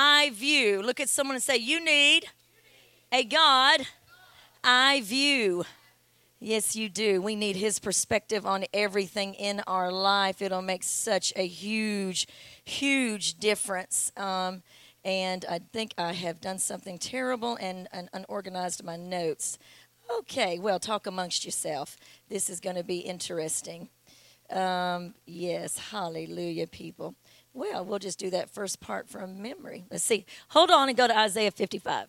eye view. Look at someone and say, You need a God eye view. Yes, you do. We need his perspective on everything in our life. It'll make such a huge, huge difference. Um, and I think I have done something terrible and, and unorganized my notes. Okay, well, talk amongst yourself. This is going to be interesting. Um, yes, hallelujah, people. Well, we'll just do that first part from memory. Let's see. Hold on and go to Isaiah 55.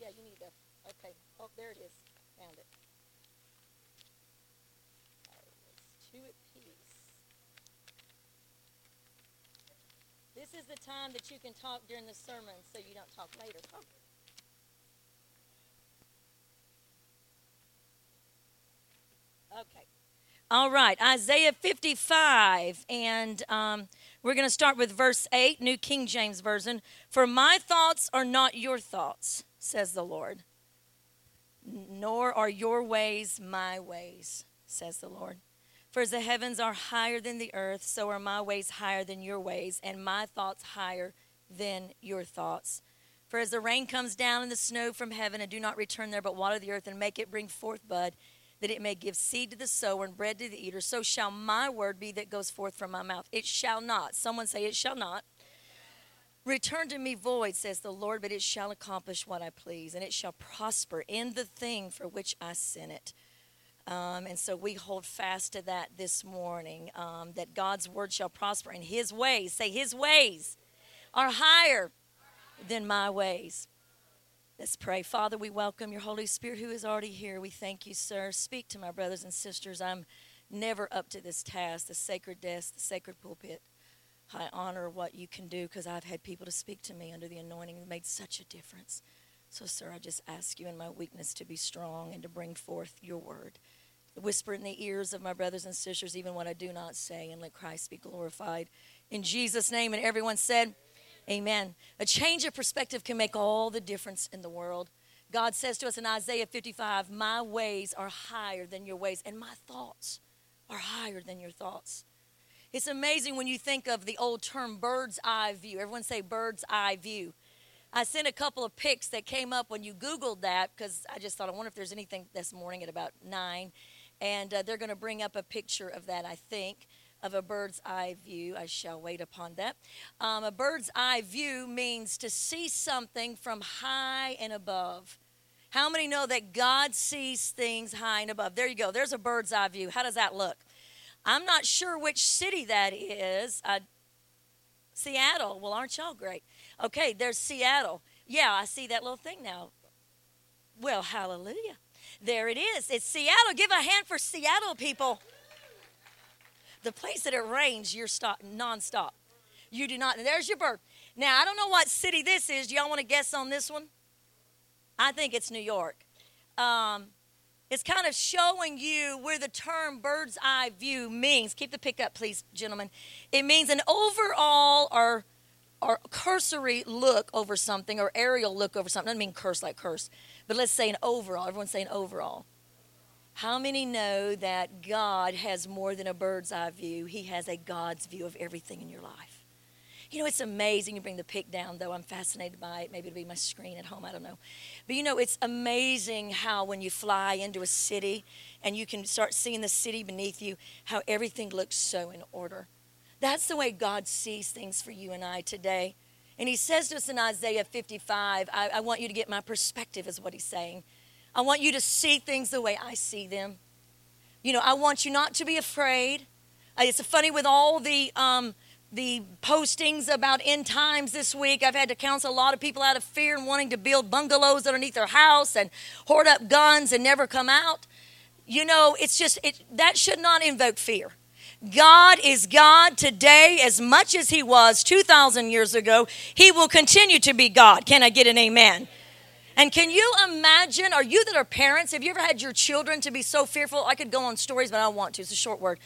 Yeah, you need that. Okay. Oh, there it is. Found it. two at peace. This is the time that you can talk during the sermon so you don't talk later. Oh. Okay. All right, Isaiah 55, and um, we're going to start with verse 8, New King James Version. For my thoughts are not your thoughts, says the Lord nor are your ways my ways, says the Lord. For as the heavens are higher than the earth, so are my ways higher than your ways, and my thoughts higher than your thoughts. For as the rain comes down and the snow from heaven, and do not return there, but water the earth and make it bring forth bud, that it may give seed to the sower and bread to the eater, so shall my word be that goes forth from my mouth. It shall not. Someone say, It shall not Return to me void, says the Lord, but it shall accomplish what I please, and it shall prosper in the thing for which I sent it. Um, and so we hold fast to that this morning um, that God's word shall prosper in his ways. Say, his ways are higher than my ways. Let's pray. Father, we welcome your Holy Spirit who is already here. We thank you, sir. Speak to my brothers and sisters. I'm never up to this task, the sacred desk, the sacred pulpit. I honor what you can do because I've had people to speak to me under the anointing that made such a difference. So, sir, I just ask you in my weakness to be strong and to bring forth your word. Whisper in the ears of my brothers and sisters, even what I do not say, and let Christ be glorified. In Jesus' name, and everyone said, Amen. A change of perspective can make all the difference in the world. God says to us in Isaiah 55, My ways are higher than your ways, and my thoughts are higher than your thoughts. It's amazing when you think of the old term bird's eye view. Everyone say bird's eye view. I sent a couple of pics that came up when you Googled that because I just thought, I wonder if there's anything this morning at about 9. And uh, they're going to bring up a picture of that, I think, of a bird's eye view. I shall wait upon that. Um, a bird's eye view means to see something from high and above. How many know that God sees things high and above? There you go. There's a bird's eye view. How does that look? I'm not sure which city that is. Uh, Seattle. Well, aren't y'all great? Okay, there's Seattle. Yeah, I see that little thing now. Well, hallelujah. There it is. It's Seattle. Give a hand for Seattle people. The place that it rains, you're stop, nonstop. You do not. There's your bird. Now, I don't know what city this is. Do y'all want to guess on this one? I think it's New York. Um, it's kind of showing you where the term bird's eye view means. Keep the pick up, please, gentlemen. It means an overall or or cursory look over something or aerial look over something. I don't mean curse like curse, but let's say an overall. Everyone's saying overall. How many know that God has more than a bird's eye view? He has a God's view of everything in your life. You know, it's amazing. You bring the pic down, though. I'm fascinated by it. Maybe it'll be my screen at home. I don't know. But you know, it's amazing how when you fly into a city and you can start seeing the city beneath you, how everything looks so in order. That's the way God sees things for you and I today. And he says to us in Isaiah 55, I, I want you to get my perspective, is what he's saying. I want you to see things the way I see them. You know, I want you not to be afraid. Uh, it's funny with all the um, the postings about end times this week. I've had to counsel a lot of people out of fear and wanting to build bungalows underneath their house and hoard up guns and never come out. You know, it's just, it, that should not invoke fear. God is God today as much as He was 2,000 years ago. He will continue to be God. Can I get an amen? And can you imagine, are you that are parents, have you ever had your children to be so fearful? I could go on stories, but I don't want to. It's a short word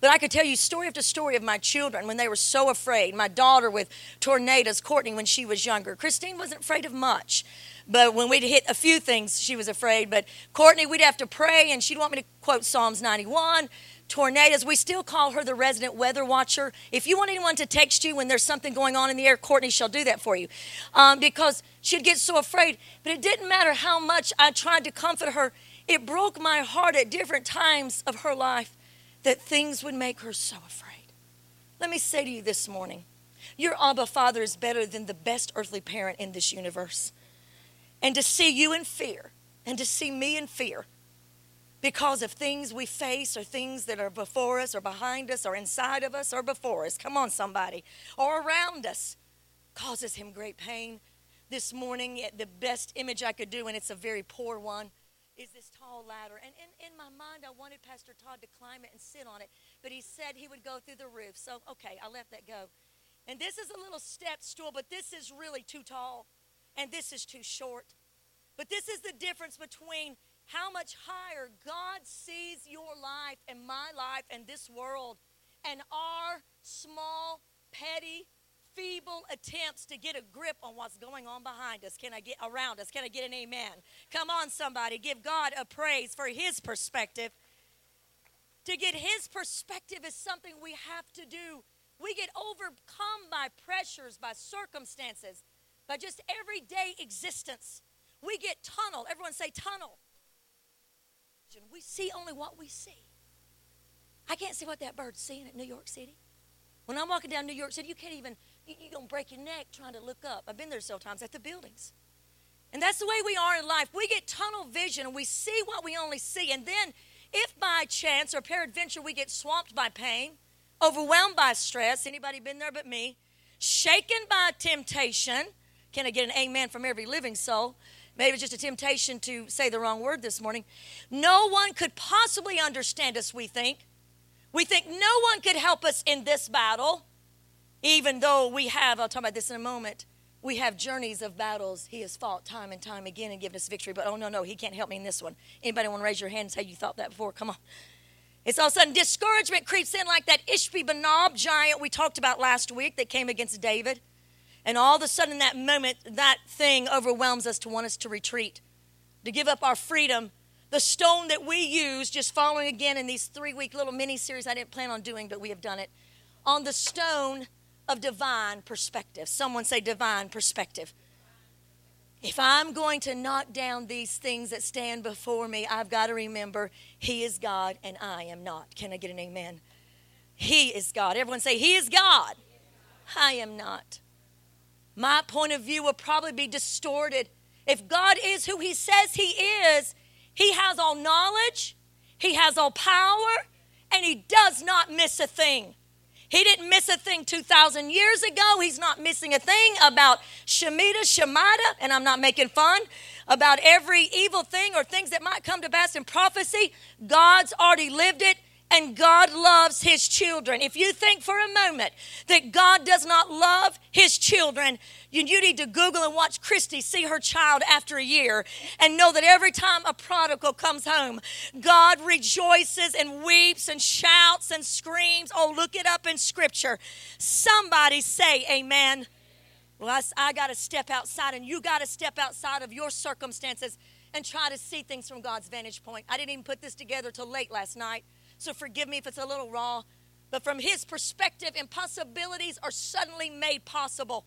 But I could tell you story after story of my children when they were so afraid. My daughter with tornadoes, Courtney when she was younger. Christine wasn't afraid of much. But when we'd hit a few things, she was afraid. But Courtney, we'd have to pray, and she'd want me to quote Psalms 91 tornadoes. We still call her the resident weather watcher. If you want anyone to text you when there's something going on in the air, Courtney shall do that for you. Um, because she'd get so afraid. But it didn't matter how much I tried to comfort her, it broke my heart at different times of her life that things would make her so afraid. Let me say to you this morning your Abba Father is better than the best earthly parent in this universe. And to see you in fear and to see me in fear because of things we face or things that are before us or behind us or inside of us or before us. Come on, somebody. Or around us causes him great pain. This morning, the best image I could do, and it's a very poor one, is this tall ladder. And in, in my mind, I wanted Pastor Todd to climb it and sit on it, but he said he would go through the roof. So, okay, I let that go. And this is a little step stool, but this is really too tall, and this is too short. But this is the difference between how much higher God sees your life and my life and this world and our small, petty, feeble attempts to get a grip on what's going on behind us. Can I get around us? Can I get an amen? Come on, somebody. Give God a praise for his perspective. To get his perspective is something we have to do. We get overcome by pressures, by circumstances, by just everyday existence. We get tunnel. Everyone say tunnel we see only what we see. I can't see what that bird's seeing at New York City. When I'm walking down New York City, you can't even, you, you're going to break your neck trying to look up. I've been there several times at the buildings. And that's the way we are in life. We get tunnel vision and we see what we only see. And then, if by chance or peradventure we get swamped by pain, overwhelmed by stress, anybody been there but me, shaken by temptation, can I get an amen from every living soul? Maybe it's just a temptation to say the wrong word this morning. No one could possibly understand us, we think. We think no one could help us in this battle, even though we have, I'll talk about this in a moment, we have journeys of battles he has fought time and time again and given us victory. But oh, no, no, he can't help me in this one. Anybody want to raise your hand and say you thought that before? Come on. It's all of a sudden discouragement creeps in like that Ishbi Benob giant we talked about last week that came against David. And all of a sudden, that moment, that thing overwhelms us to want us to retreat, to give up our freedom. The stone that we use, just following again in these three week little mini series I didn't plan on doing, but we have done it, on the stone of divine perspective. Someone say divine perspective. If I'm going to knock down these things that stand before me, I've got to remember He is God and I am not. Can I get an amen? He is God. Everyone say, He is God. I am not my point of view will probably be distorted. If God is who He says He is, He has all knowledge, He has all power, and He does not miss a thing. He didn't miss a thing 2,000 years ago. He's not missing a thing about Shemitah, Shemida, and I'm not making fun, about every evil thing or things that might come to pass in prophecy. God's already lived it and God loves his children. If you think for a moment that God does not love his children, you, you need to Google and watch Christy see her child after a year and know that every time a prodigal comes home, God rejoices and weeps and shouts and screams. Oh, look it up in scripture. Somebody say amen. Well, I, I got to step outside, and you got to step outside of your circumstances and try to see things from God's vantage point. I didn't even put this together till late last night. So forgive me if it's a little raw. But from his perspective, impossibilities are suddenly made possible.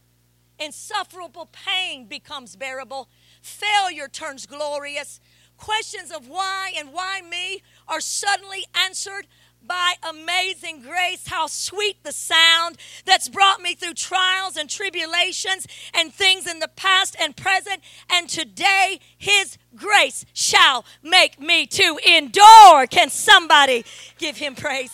Insufferable pain becomes bearable. Failure turns glorious. Questions of why and why me are suddenly answered by amazing grace. How sweet the sound that's brought me through trials and tribulations and things in the past and present. And today, His grace shall make me to endure. Can somebody give Him praise?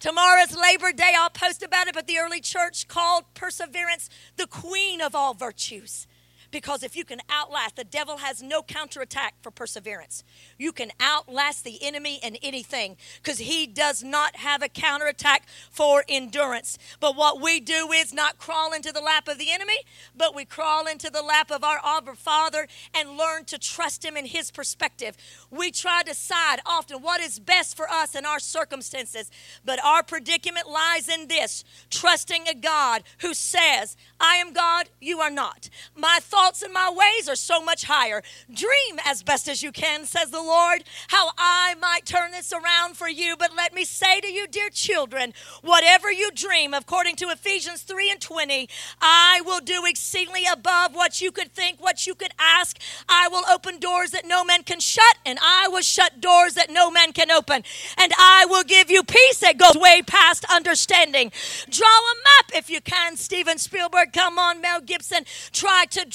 Tomorrow's Labor Day. I'll post about it, but the early church called perseverance the queen of all virtues. Because if you can outlast, the devil has no counterattack for perseverance. You can outlast the enemy in anything because he does not have a counterattack for endurance. But what we do is not crawl into the lap of the enemy, but we crawl into the lap of our Abba Father and learn to trust him in his perspective. We try to decide often what is best for us in our circumstances, but our predicament lies in this trusting a God who says, I am God, you are not. My thoughts and my ways are so much higher. Dream as best as you can, says the Lord, how I might turn this around for you. But let me say to you, dear children, whatever you dream, according to Ephesians 3 and 20, I will do exceedingly above what you could think, what you could ask. I will open doors that no man can shut, and I will shut doors that no man can open. And I will give you peace that goes way past understanding. Draw a map if you can, Steven Spielberg. Come on, Mel Gibson. Try to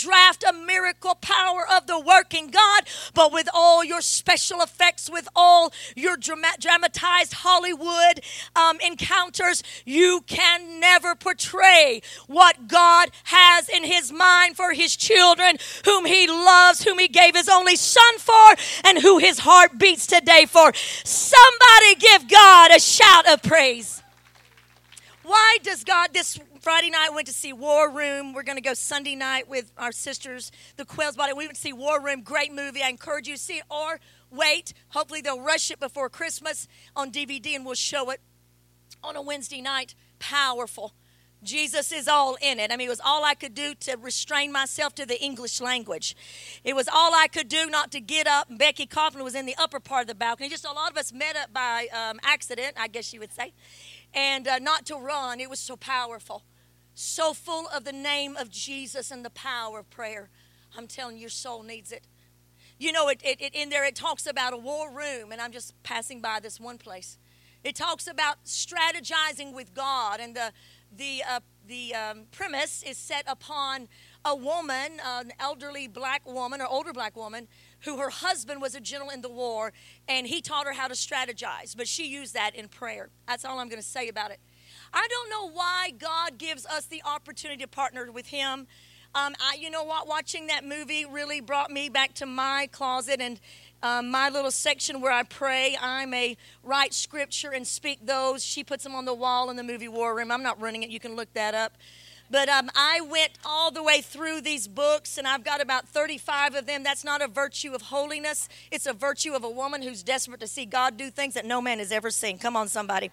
a miracle power of the working God, but with all your special effects, with all your dramatized Hollywood um, encounters, you can never portray what God has in His mind for His children, whom He loves, whom He gave His only Son for, and who His heart beats today for. Somebody give God a shout of praise. Why does God, this Friday night, went to see War Room. We're going to go Sunday night with our sisters, the Quails Body. We went to see War Room. Great movie. I encourage you to see it or wait. Hopefully, they'll rush it before Christmas on DVD and we'll show it on a Wednesday night. Powerful. Jesus is all in it. I mean, it was all I could do to restrain myself to the English language. It was all I could do not to get up. Becky Kaufman was in the upper part of the balcony. Just a lot of us met up by um, accident, I guess you would say and uh, not to run. It was so powerful, so full of the name of Jesus and the power of prayer. I'm telling you, your soul needs it. You know, it, it, it, in there it talks about a war room, and I'm just passing by this one place. It talks about strategizing with God, and the the uh, the um, premise is set upon a woman, an elderly black woman or older black woman, who her husband was a general in the war, and he taught her how to strategize. But she used that in prayer. That's all I'm going to say about it. I don't know why God gives us the opportunity to partner with Him. Um, I, you know what? Watching that movie really brought me back to my closet and um, my little section where I pray. I may write scripture and speak those. She puts them on the wall in the movie War Room. I'm not running it. You can look that up. But um, I went all the way through these books, and I've got about 35 of them. That's not a virtue of holiness, it's a virtue of a woman who's desperate to see God do things that no man has ever seen. Come on, somebody.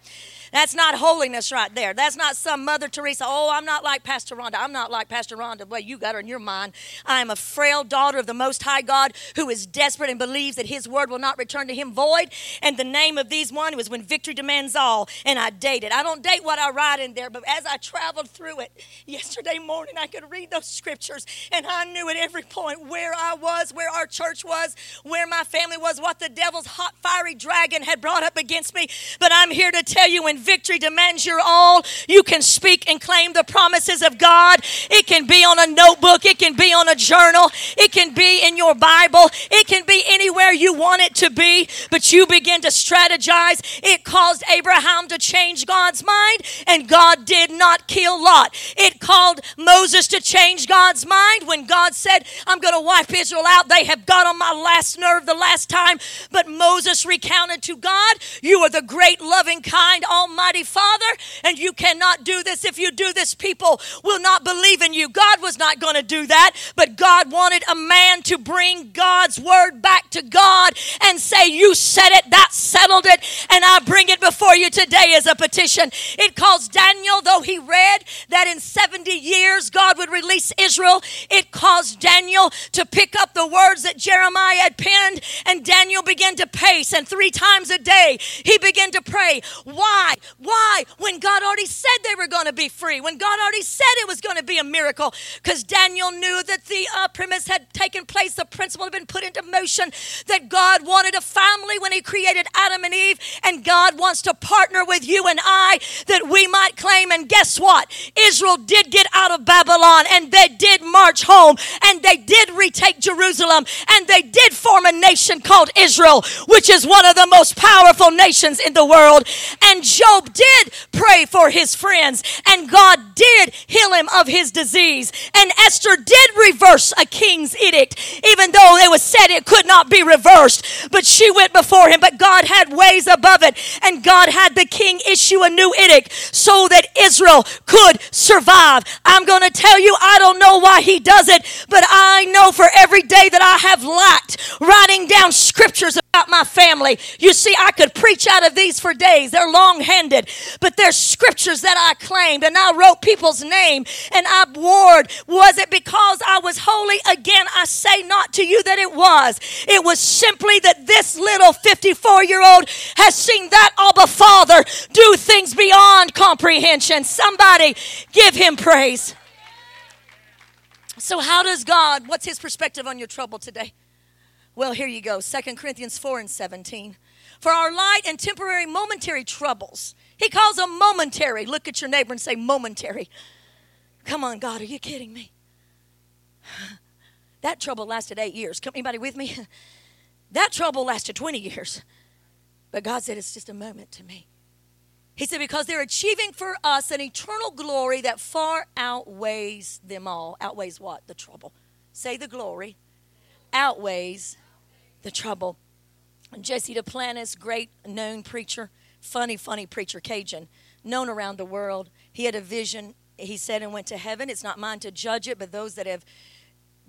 That's not holiness right there. That's not some Mother Teresa. Oh, I'm not like Pastor Rhonda. I'm not like Pastor Rhonda. Well, you got her in your mind. I am a frail daughter of the Most High God who is desperate and believes that His word will not return to Him void. And the name of these one was When Victory Demands All, and I dated. I don't date what I write in there, but as I traveled through it, yesterday morning I could read those scriptures and I knew at every point where I was, where our church was, where my family was, what the devil's hot, fiery dragon had brought up against me. But I'm here to tell you when victory demands your all, you can speak and claim the promises of God. It can be on a notebook, it can be on a journal, it can be in your Bible, it can be anywhere you want it to be. But you begin to strategize. It caused Abraham to change God's mind, and God did not kill Lot. It it called Moses to change God's mind when God said, I'm going to wipe Israel out. They have got on my last nerve the last time. But Moses recounted to God, You are the great, loving, kind, almighty Father, and you cannot do this. If you do this, people will not believe in you. God was not going to do that, but God wanted a man to bring God's word back to God and say, You said it, that settled it, and I bring it before you today as a petition. It calls Daniel, though he read that in 70 years God would release Israel, it caused Daniel to pick up the words that Jeremiah had penned, and Daniel began to pace. And three times a day, he began to pray. Why? Why? When God already said they were going to be free, when God already said it was going to be a miracle, because Daniel knew that the uh, premise had taken place, the principle had been put into motion, that God wanted a family when he created Adam and Eve, and God wants to partner with you and I that we might claim. And guess what? Israel did get out of Babylon and they did march home and they did retake Jerusalem and they did form a nation called Israel, which is one of the most powerful nations in the world. And Job did pray for his friends and God Did heal him of his disease. And Esther did reverse a king's edict, even though it was said it could not be reversed. But she went before him. But God had ways above it. And God had the king issue a new edict so that Israel could survive. I'm going to tell you, I don't know why he does it, but I know for every day that I have lacked writing down scriptures about my family. You see, I could preach out of these for days. They're long handed, but there's scriptures that I claimed and I wrote people's name and I warred. Was it because I was holy? Again, I say not to you that it was. It was simply that this little 54 year old has seen that Abba Father do things beyond comprehension. Somebody give him praise. So, how does God, what's his perspective on your trouble today? Well, here you go. 2 Corinthians 4 and 17. For our light and temporary momentary troubles. He calls them momentary. Look at your neighbor and say, momentary. Come on, God, are you kidding me? That trouble lasted eight years. Come, anybody with me? That trouble lasted 20 years. But God said, it's just a moment to me. He said, because they're achieving for us an eternal glory that far outweighs them all. Outweighs what? The trouble. Say the glory. Outweighs the trouble. Jesse Duplantis, great known preacher, funny, funny preacher, Cajun, known around the world. He had a vision, he said, and went to heaven. It's not mine to judge it, but those that have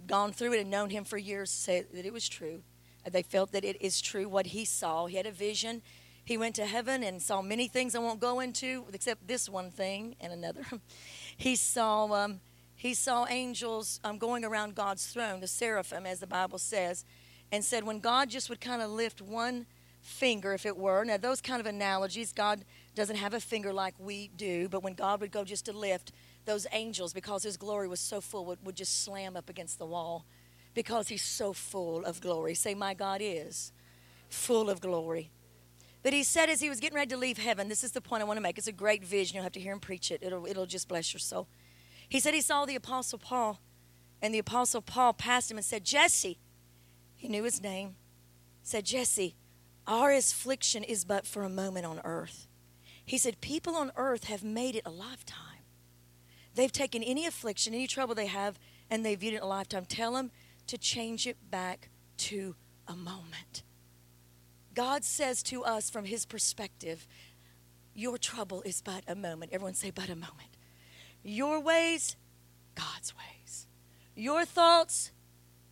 gone through it and known him for years say that it was true. They felt that it is true what he saw. He had a vision. He went to heaven and saw many things I won't go into, except this one thing and another. he saw um, he saw angels um, going around God's throne, the seraphim, as the Bible says and said when God just would kind of lift one finger, if it were. Now, those kind of analogies, God doesn't have a finger like we do, but when God would go just to lift, those angels, because his glory was so full, would, would just slam up against the wall because he's so full of glory. Say, My God is full of glory. But he said as he was getting ready to leave heaven, this is the point I want to make. It's a great vision. You'll have to hear him preach it, it'll, it'll just bless your soul. He said he saw the Apostle Paul, and the Apostle Paul passed him and said, Jesse, he knew his name. Said, Jesse, our affliction is but for a moment on earth. He said, People on earth have made it a lifetime. They've taken any affliction, any trouble they have, and they've viewed it a lifetime. Tell them to change it back to a moment. God says to us from his perspective, Your trouble is but a moment. Everyone say, but a moment. Your ways, God's ways. Your thoughts,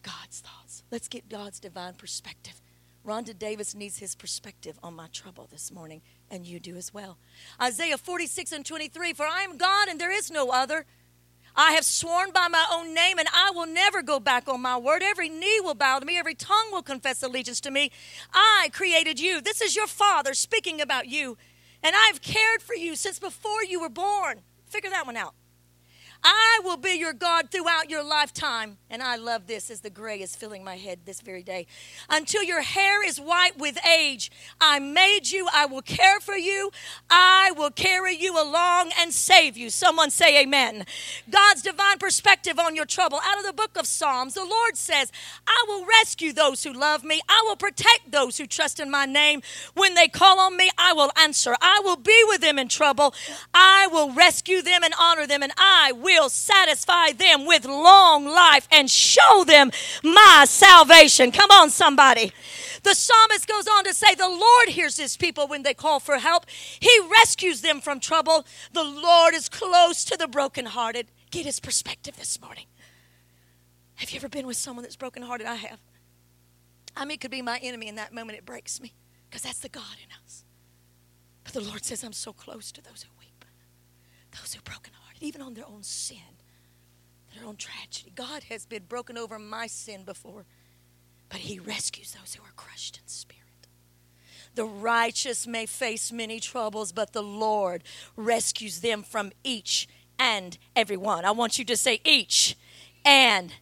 God's thoughts. Let's get God's divine perspective. Rhonda Davis needs his perspective on my trouble this morning, and you do as well. Isaiah 46 and 23 For I am God and there is no other. I have sworn by my own name, and I will never go back on my word. Every knee will bow to me, every tongue will confess allegiance to me. I created you. This is your Father speaking about you, and I've cared for you since before you were born. Figure that one out. I will be your God throughout your lifetime. And I love this as the gray is filling my head this very day. Until your hair is white with age, I made you. I will care for you. I will carry you along and save you. Someone say amen. God's divine perspective on your trouble. Out of the book of Psalms, the Lord says, I will rescue those who love me. I will protect those who trust in my name. When they call on me, I will answer. I will be with them in trouble. I will rescue them and honor them, and I will will satisfy them with long life and show them my salvation. Come on, somebody. The psalmist goes on to say, The Lord hears his people when they call for help. He rescues them from trouble. The Lord is close to the brokenhearted. Get his perspective this morning. Have you ever been with someone that's brokenhearted? I have. I mean, it could be my enemy in that moment. It breaks me because that's the God in us. But the Lord says, I'm so close to those who weep, those who are brokenhearted even on their own sin, their own tragedy. God has been broken over my sin before, but He rescues those who are crushed in spirit. The righteous may face many troubles, but the Lord rescues them from each and every one. I want you to say each and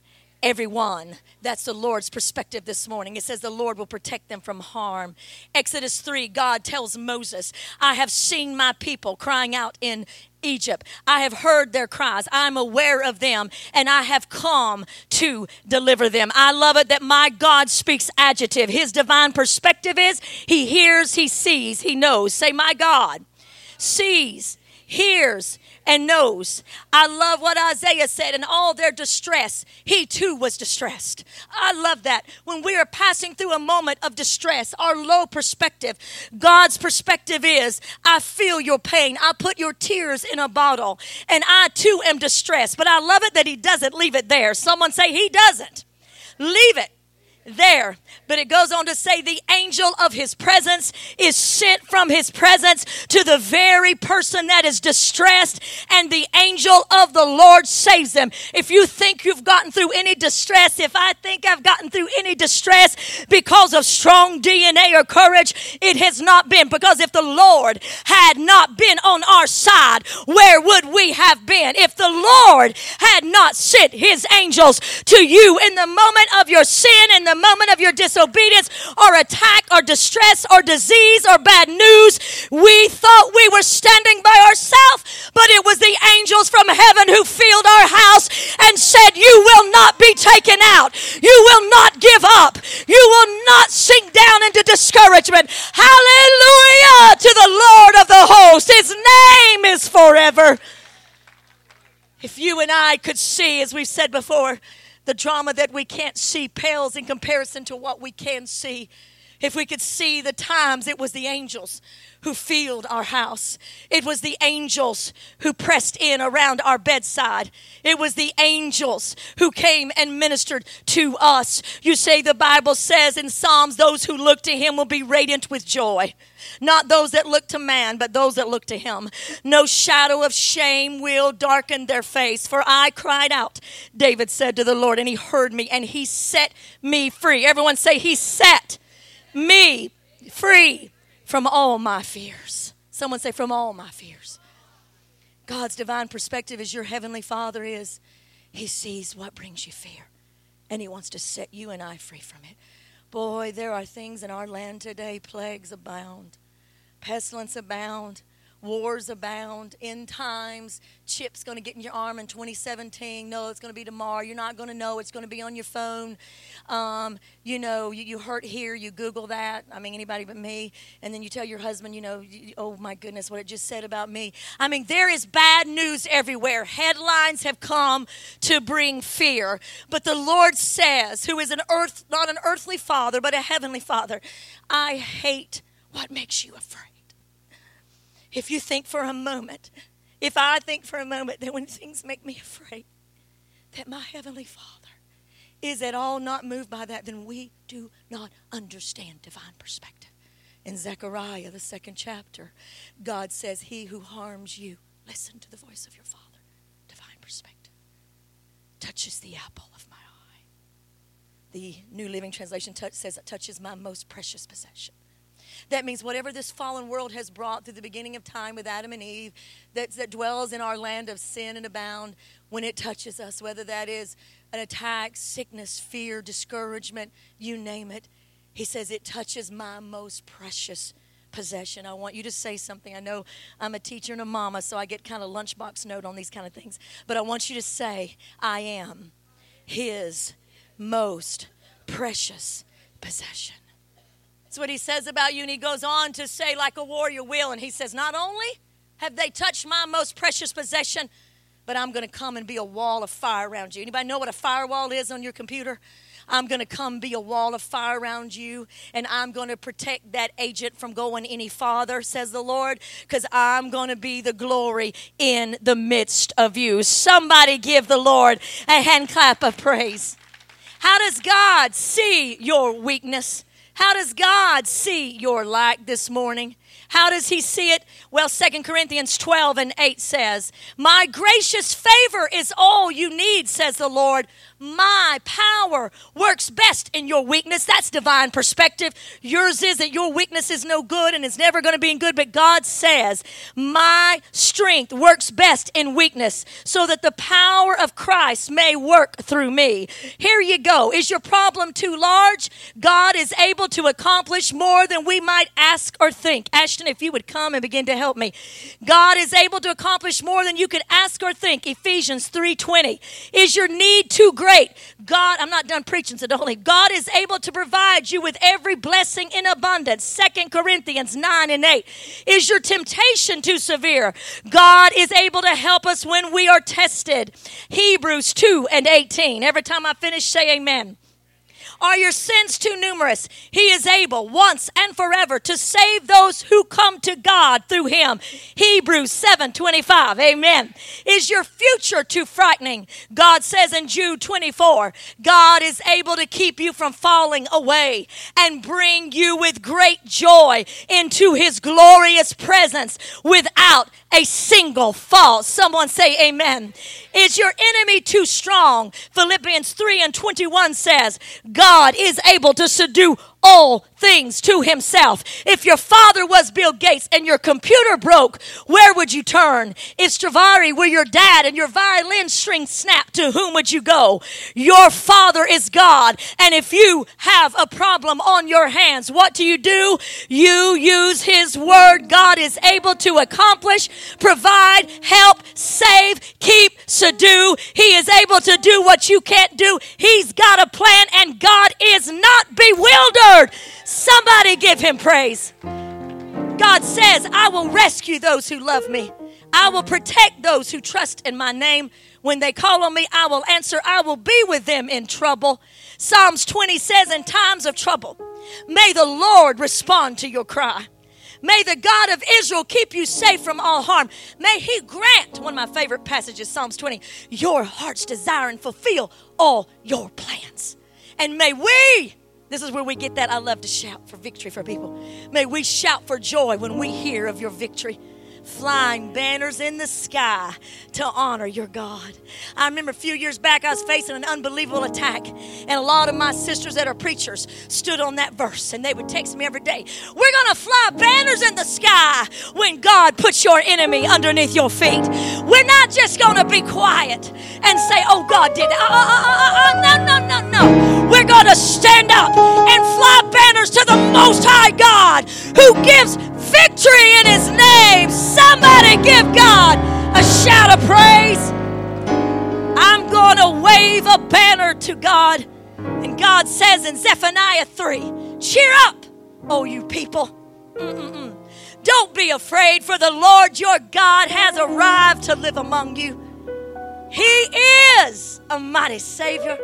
everyone. That's the Lord's perspective this morning. It says the Lord will protect them from harm. Exodus 3, God tells Moses, I have seen my people crying out in Egypt. I have heard their cries. I'm aware of them, and I have come to deliver them. I love it that my God speaks adjective. His divine perspective is He hears, He sees, He knows. Say, My God sees, hears and knows. I love what Isaiah said in all their distress. He too was distressed. I love that. When we are passing through a moment of distress, our low perspective, God's perspective is I feel your pain. I put your tears in a bottle, and I too am distressed. But I love it that He doesn't leave it there. Someone say, He doesn't. Leave it there. But it goes on to say the angel of his presence is sent from his presence to the very person that is distressed, and the angel of the Lord saves them. If you think you've gotten through any distress, if I think I've gotten through any distress because of strong DNA or courage, it has not been. Because if the Lord had not been on our side, where would we have been? If the Lord had not sent his angels to you in the moment of your sin and the moment of your disobedience or attack or distress or disease or bad news, we thought we were standing by ourselves, but it was the angels from heaven who filled our house and said, You will not be taken out. You will not give up. You will not sink down into discouragement. Hallelujah to the Lord of the host. His name is forever. If you and I could see, as we've said before, the drama that we can't see pales in comparison to what we can see. If we could see the times, it was the angels who filled our house. It was the angels who pressed in around our bedside. It was the angels who came and ministered to us. You say the Bible says in Psalms, those who look to him will be radiant with joy. Not those that look to man, but those that look to him. No shadow of shame will darken their face. For I cried out, David said to the Lord, and he heard me, and he set me free. Everyone say, He set me free from all my fears. Someone say, From all my fears. God's divine perspective as your heavenly Father is, He sees what brings you fear, and He wants to set you and I free from it. Boy, there are things in our land today, plagues abound, pestilence abound, wars abound, end times, chip's going to get in your arm in 2017. No, it's going to be tomorrow. You're not going to know. It's going to be on your phone. Um, you know, you, you, hurt here, you Google that. I mean, anybody but me. And then you tell your husband, you know, oh my goodness, what it just said about me. I mean, there is bad news everywhere. Headlines have come to bring fear. But the Lord says, who is an earth, not an earthly father, but a heavenly father, I hate what makes you afraid. If you think for a moment if I think for a moment that when things make me afraid, that my Heavenly Father is at all not moved by that, then we do not understand divine perspective. In Zechariah, the second chapter, God says, He who harms you, listen to the voice of your Father. Divine perspective. Touches the apple of my eye. The New Living Translation touch, says it touches my most precious possession. That means whatever this fallen world has brought through the beginning of time with Adam and Eve, that, that dwells in our land of sin and abound, when it touches us, whether that is an attack, sickness, fear, discouragement, you name it, he says it touches my most precious possession. I want you to say something. I know I'm a teacher and a mama, so I get kind of lunchbox note on these kind of things. But I want you to say, I am his most precious possession. That's what he says about you. And he goes on to say, like a warrior will. And he says, Not only have they touched my most precious possession, but I'm going to come and be a wall of fire around you. Anybody know what a firewall is on your computer? I'm going to come be a wall of fire around you, and I'm going to protect that agent from going any farther, says the Lord, because I'm going to be the glory in the midst of you. Somebody give the Lord a hand clap of praise. How does God see your weakness? How does God see your lack this morning? How does he see it? Well, Second Corinthians 12 and 8 says, My gracious favor is all you need, says the Lord. My power works best in your weakness. That's divine perspective. Yours is that your weakness is no good and is never going to be good, but God says, My strength works best in weakness so that the power of Christ may work through me. Here you go. Is your problem too large? God is able to accomplish more than we might ask or think Ashton, if you would come and begin to help me. God is able to accomplish more than you could ask or think. Ephesians 3:20. Is your need too great? God, I'm not done preaching, so don't leave. God is able to provide you with every blessing in abundance. Second Corinthians 9 and 8. Is your temptation too severe? God is able to help us when we are tested. Hebrews 2 and 18. Every time I finish, say amen. Are your sins too numerous? He is able once and forever to save those who come to God through him. Hebrews 7 25. Amen. Is your future too frightening? God says in Jude 24, God is able to keep you from falling away and bring you with great joy into his glorious presence without a single fault. Someone say amen. Is your enemy too strong? Philippians 3 and 21 says, God is able to subdue all things to himself. If your father was Bill Gates and your computer broke, where would you turn? If Stradivari were your dad and your violin string snapped, to whom would you go? Your father is God. And if you have a problem on your hands, what do you do? You use his word. God is able to accomplish, provide, help, save, keep, subdue. He is able to do what you can't do. He's got a plan and God is not bewildered word. Somebody give him praise. God says, I will rescue those who love me. I will protect those who trust in my name. When they call on me, I will answer. I will be with them in trouble. Psalms 20 says, In times of trouble, may the Lord respond to your cry. May the God of Israel keep you safe from all harm. May He grant, one of my favorite passages, Psalms 20, your heart's desire and fulfill all your plans. And may we this is where we get that I love to shout for victory for people. May we shout for joy when we hear of your victory flying banners in the sky to honor your God. I remember a few years back, I was facing an unbelievable attack, and a lot of my sisters that are preachers stood on that verse, and they would text me every day We're going to fly banners in the sky when God puts your enemy underneath your feet. We're not just going to be quiet and say, Oh, God did it. Uh, uh, uh, no, no, no, no. We're going to stand up and fly banners to the Most High God who gives victory in His name. Somebody give God a shout of praise. I'm going to wave a banner to God. And God says in Zephaniah 3 Cheer up, oh, you people. Mm-mm-mm. Don't be afraid, for the Lord your God has arrived to live among you. He is a mighty Savior,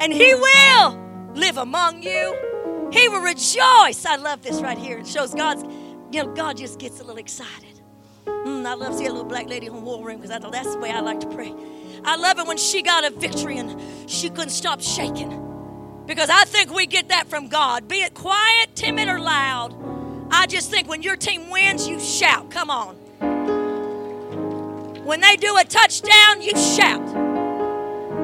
and He will live among you. He will rejoice. I love this right here. It shows God's you know, God just gets a little excited. Mm, I love seeing a little black lady the war room because that's the way I like to pray. I love it when she got a victory and she couldn't stop shaking. Because I think we get that from God. Be it quiet, timid, or loud. I just think when your team wins, you shout. Come on. When they do a touchdown, you shout.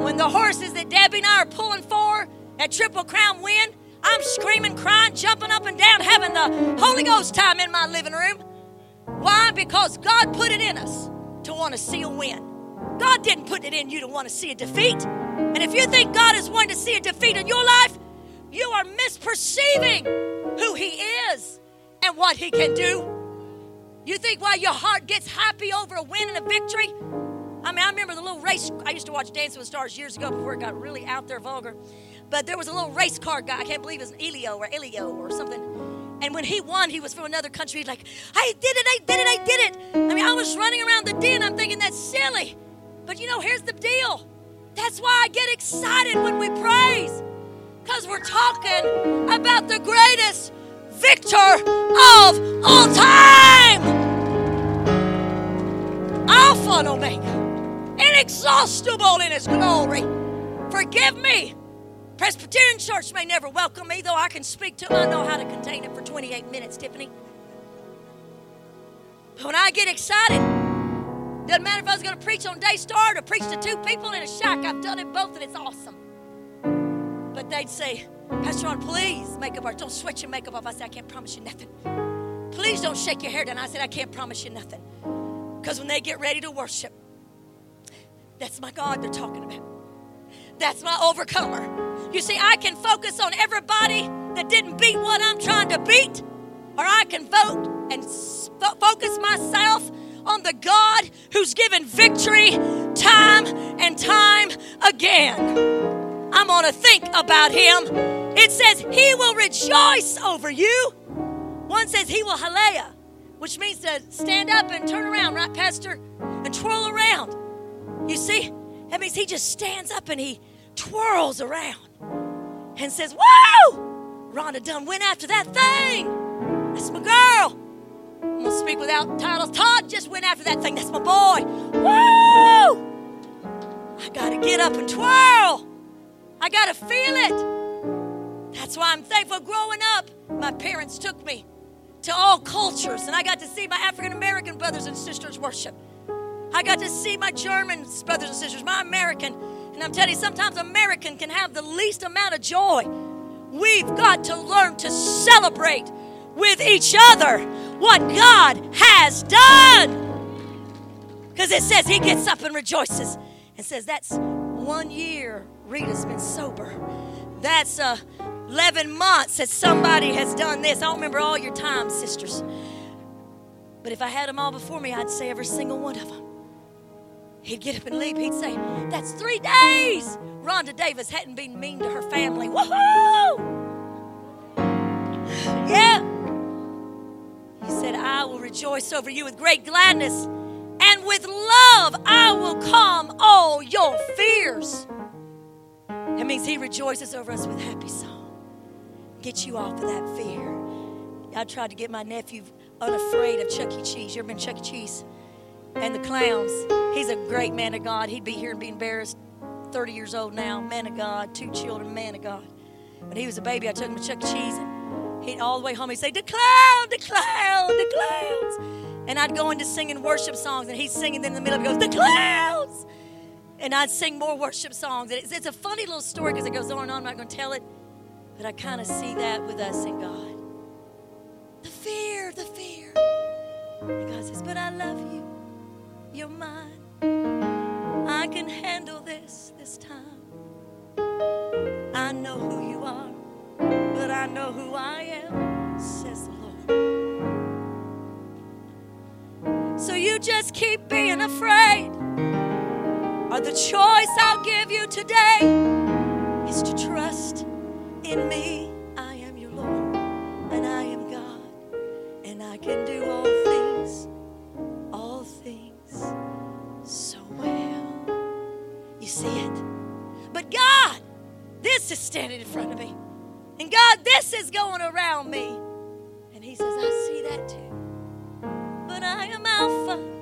When the horses that Debbie and I are pulling for at Triple Crown win, I'm screaming, crying, jumping up and down, having the Holy Ghost time in my living room. Why? Because God put it in us to want to see a win. God didn't put it in you to want to see a defeat. And if you think God is wanting to see a defeat in your life, you are misperceiving who He is and what He can do. You think why your heart gets happy over a win and a victory? I mean, I remember the little race. I used to watch Dancing with Stars years ago before it got really out there vulgar. But there was a little race car guy. I can't believe it was Elio or Elio or something. And when he won, he was from another country. Like, I did it, I did it, I did it. I mean, I was running around the den. I'm thinking that's silly. But you know, here's the deal. That's why I get excited when we praise. Because we're talking about the greatest victor of all time. Alpha and Omega. Inexhaustible in his glory. Forgive me Presbyterian Church may never welcome me, though I can speak to them. I know how to contain it for 28 minutes, Tiffany. But when I get excited, doesn't matter if I was going to preach on Daystar or preach to two people in a shack. I've done it both, and it's awesome. But they'd say, Pastor Ron, please make up our don't sweat your makeup off. I said, I can't promise you nothing. Please don't shake your hair down. I said, I can't promise you nothing. Because when they get ready to worship, that's my God they're talking about. That's my overcomer. You see, I can focus on everybody that didn't beat what I'm trying to beat, or I can vote and focus myself on the God who's given victory time and time again. I'm going to think about him. It says he will rejoice over you. One says he will halea, which means to stand up and turn around, right, Pastor? And twirl around. You see? That means he just stands up and he twirls around and says, Whoa! Rhonda Dunn went after that thing. That's my girl. I'm gonna speak without titles. Todd just went after that thing. That's my boy. Woo! I gotta get up and twirl. I gotta feel it. That's why I'm thankful. Growing up, my parents took me to all cultures, and I got to see my African American brothers and sisters worship. I got to see my German brothers and sisters, my American. And I'm telling you, sometimes American can have the least amount of joy. We've got to learn to celebrate with each other what God has done. Because it says he gets up and rejoices and says, That's one year Rita's been sober. That's uh, 11 months that somebody has done this. I don't remember all your times, sisters. But if I had them all before me, I'd say every single one of them. He'd get up and leave. He'd say, That's three days. Rhonda Davis hadn't been mean to her family. Woohoo! Yeah. He said, I will rejoice over you with great gladness, and with love I will calm all your fears. That means He rejoices over us with happy song. Get you off of that fear. I tried to get my nephew unafraid of Chuck E. Cheese. You ever been Chuck E. Cheese? And the clowns. He's a great man of God. He'd be here and be embarrassed. 30 years old now, man of God, two children, man of God. When he was a baby, I took him to Chuck E. Cheese and He'd all the way home, he'd say, The clown, the clown, the clowns. And I'd go into singing worship songs, and he's singing. Then in the middle of goes, The clowns. And I'd sing more worship songs. And it's, it's a funny little story because it goes on and on. I'm not going to tell it. But I kind of see that with us in God. The fear, the fear. And God says, But I love you. You're mine. I can handle this this time. I know who you are but I know who I am, says the Lord. So you just keep being afraid. Or the choice I'll give you today is to trust in me. I am your Lord, and I am God, and I can do all things, see it? But God, this is standing in front of me. And God, this is going around me. And he says, I see that too. But I am Alpha.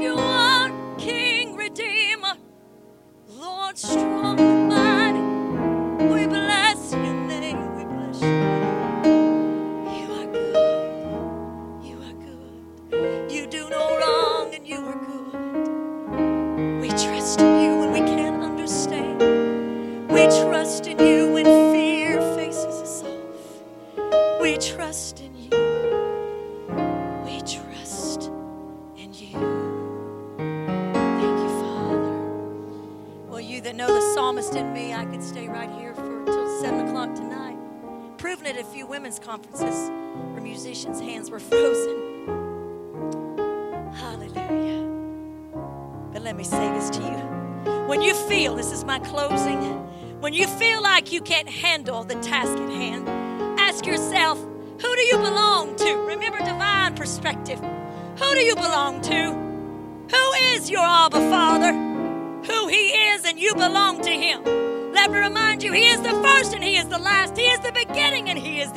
You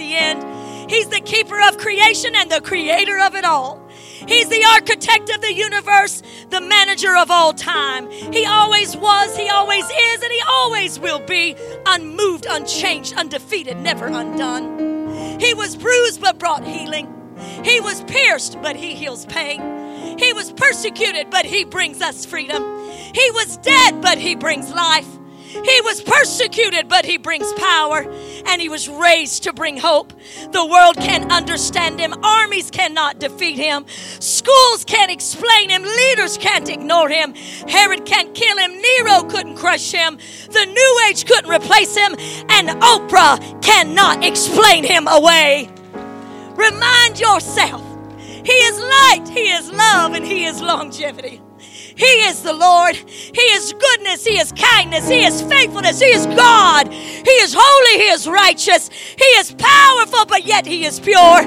the end. He's the keeper of creation and the creator of it all. He's the architect of the universe, the manager of all time. He always was, He always is, and He always will be unmoved, unchanged, undefeated, never undone. He was bruised but brought healing. He was pierced, but He heals pain. He was persecuted, but He brings us freedom. He was dead, but He brings life. He was persecuted, but he brings power, and he was raised to bring hope. The world can't understand him, armies cannot defeat him, schools can't explain him, leaders can't ignore him, Herod can't kill him, Nero couldn't crush him, the New Age couldn't replace him, and Oprah cannot explain him away. Remind yourself, He is light, He is love, and He is longevity. He is the Lord. He is goodness. He is kindness. He is faithfulness. He is God. He is holy. He is righteous. He is powerful, but yet He is pure.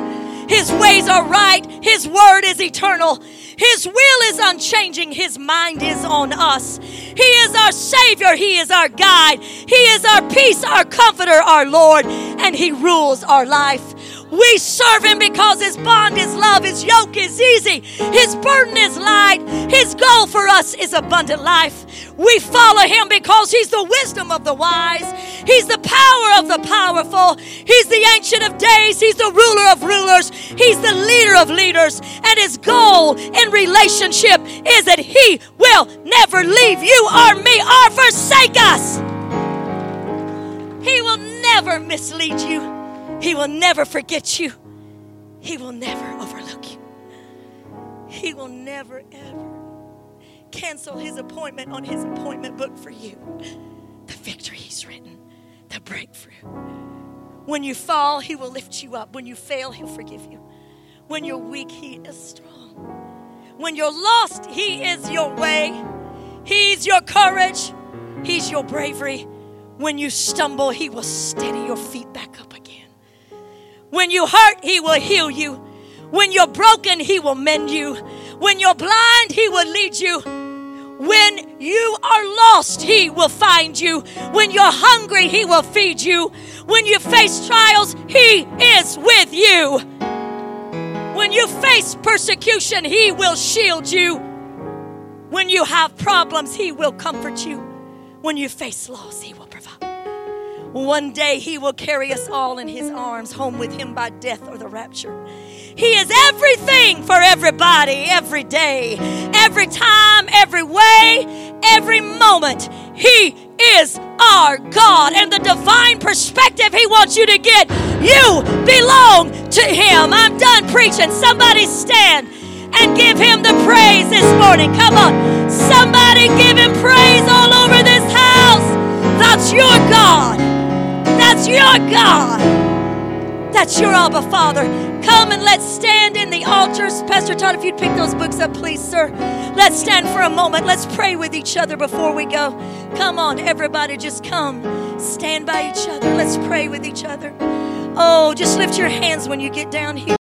His ways are right. His word is eternal. His will is unchanging. His mind is on us. He is our Savior. He is our guide. He is our peace, our comforter, our Lord, and He rules our life. We serve him because his bond is love, his yoke is easy, his burden is light, his goal for us is abundant life. We follow him because he's the wisdom of the wise, he's the power of the powerful, he's the ancient of days, he's the ruler of rulers, he's the leader of leaders, and his goal in relationship is that he will never leave you or me or forsake us. He will never mislead you. He will never forget you. He will never overlook you. He will never, ever cancel his appointment on his appointment book for you. The victory he's written, the breakthrough. When you fall, he will lift you up. When you fail, he'll forgive you. When you're weak, he is strong. When you're lost, he is your way. He's your courage. He's your bravery. When you stumble, he will steady your feet back up again. When you hurt, He will heal you. When you're broken, He will mend you. When you're blind, He will lead you. When you are lost, He will find you. When you're hungry, He will feed you. When you face trials, He is with you. When you face persecution, He will shield you. When you have problems, He will comfort you. When you face loss, He will one day he will carry us all in his arms home with him by death or the rapture. He is everything for everybody, every day, every time, every way, every moment. He is our God. And the divine perspective He wants you to get, you belong to Him. I'm done preaching. Somebody stand and give Him the praise this morning. Come on. Somebody give Him praise all over this house. That's your God. That's your God. That's your Abba Father. Come and let's stand in the altars. Pastor Todd, if you'd pick those books up, please, sir. Let's stand for a moment. Let's pray with each other before we go. Come on, everybody, just come. Stand by each other. Let's pray with each other. Oh, just lift your hands when you get down here.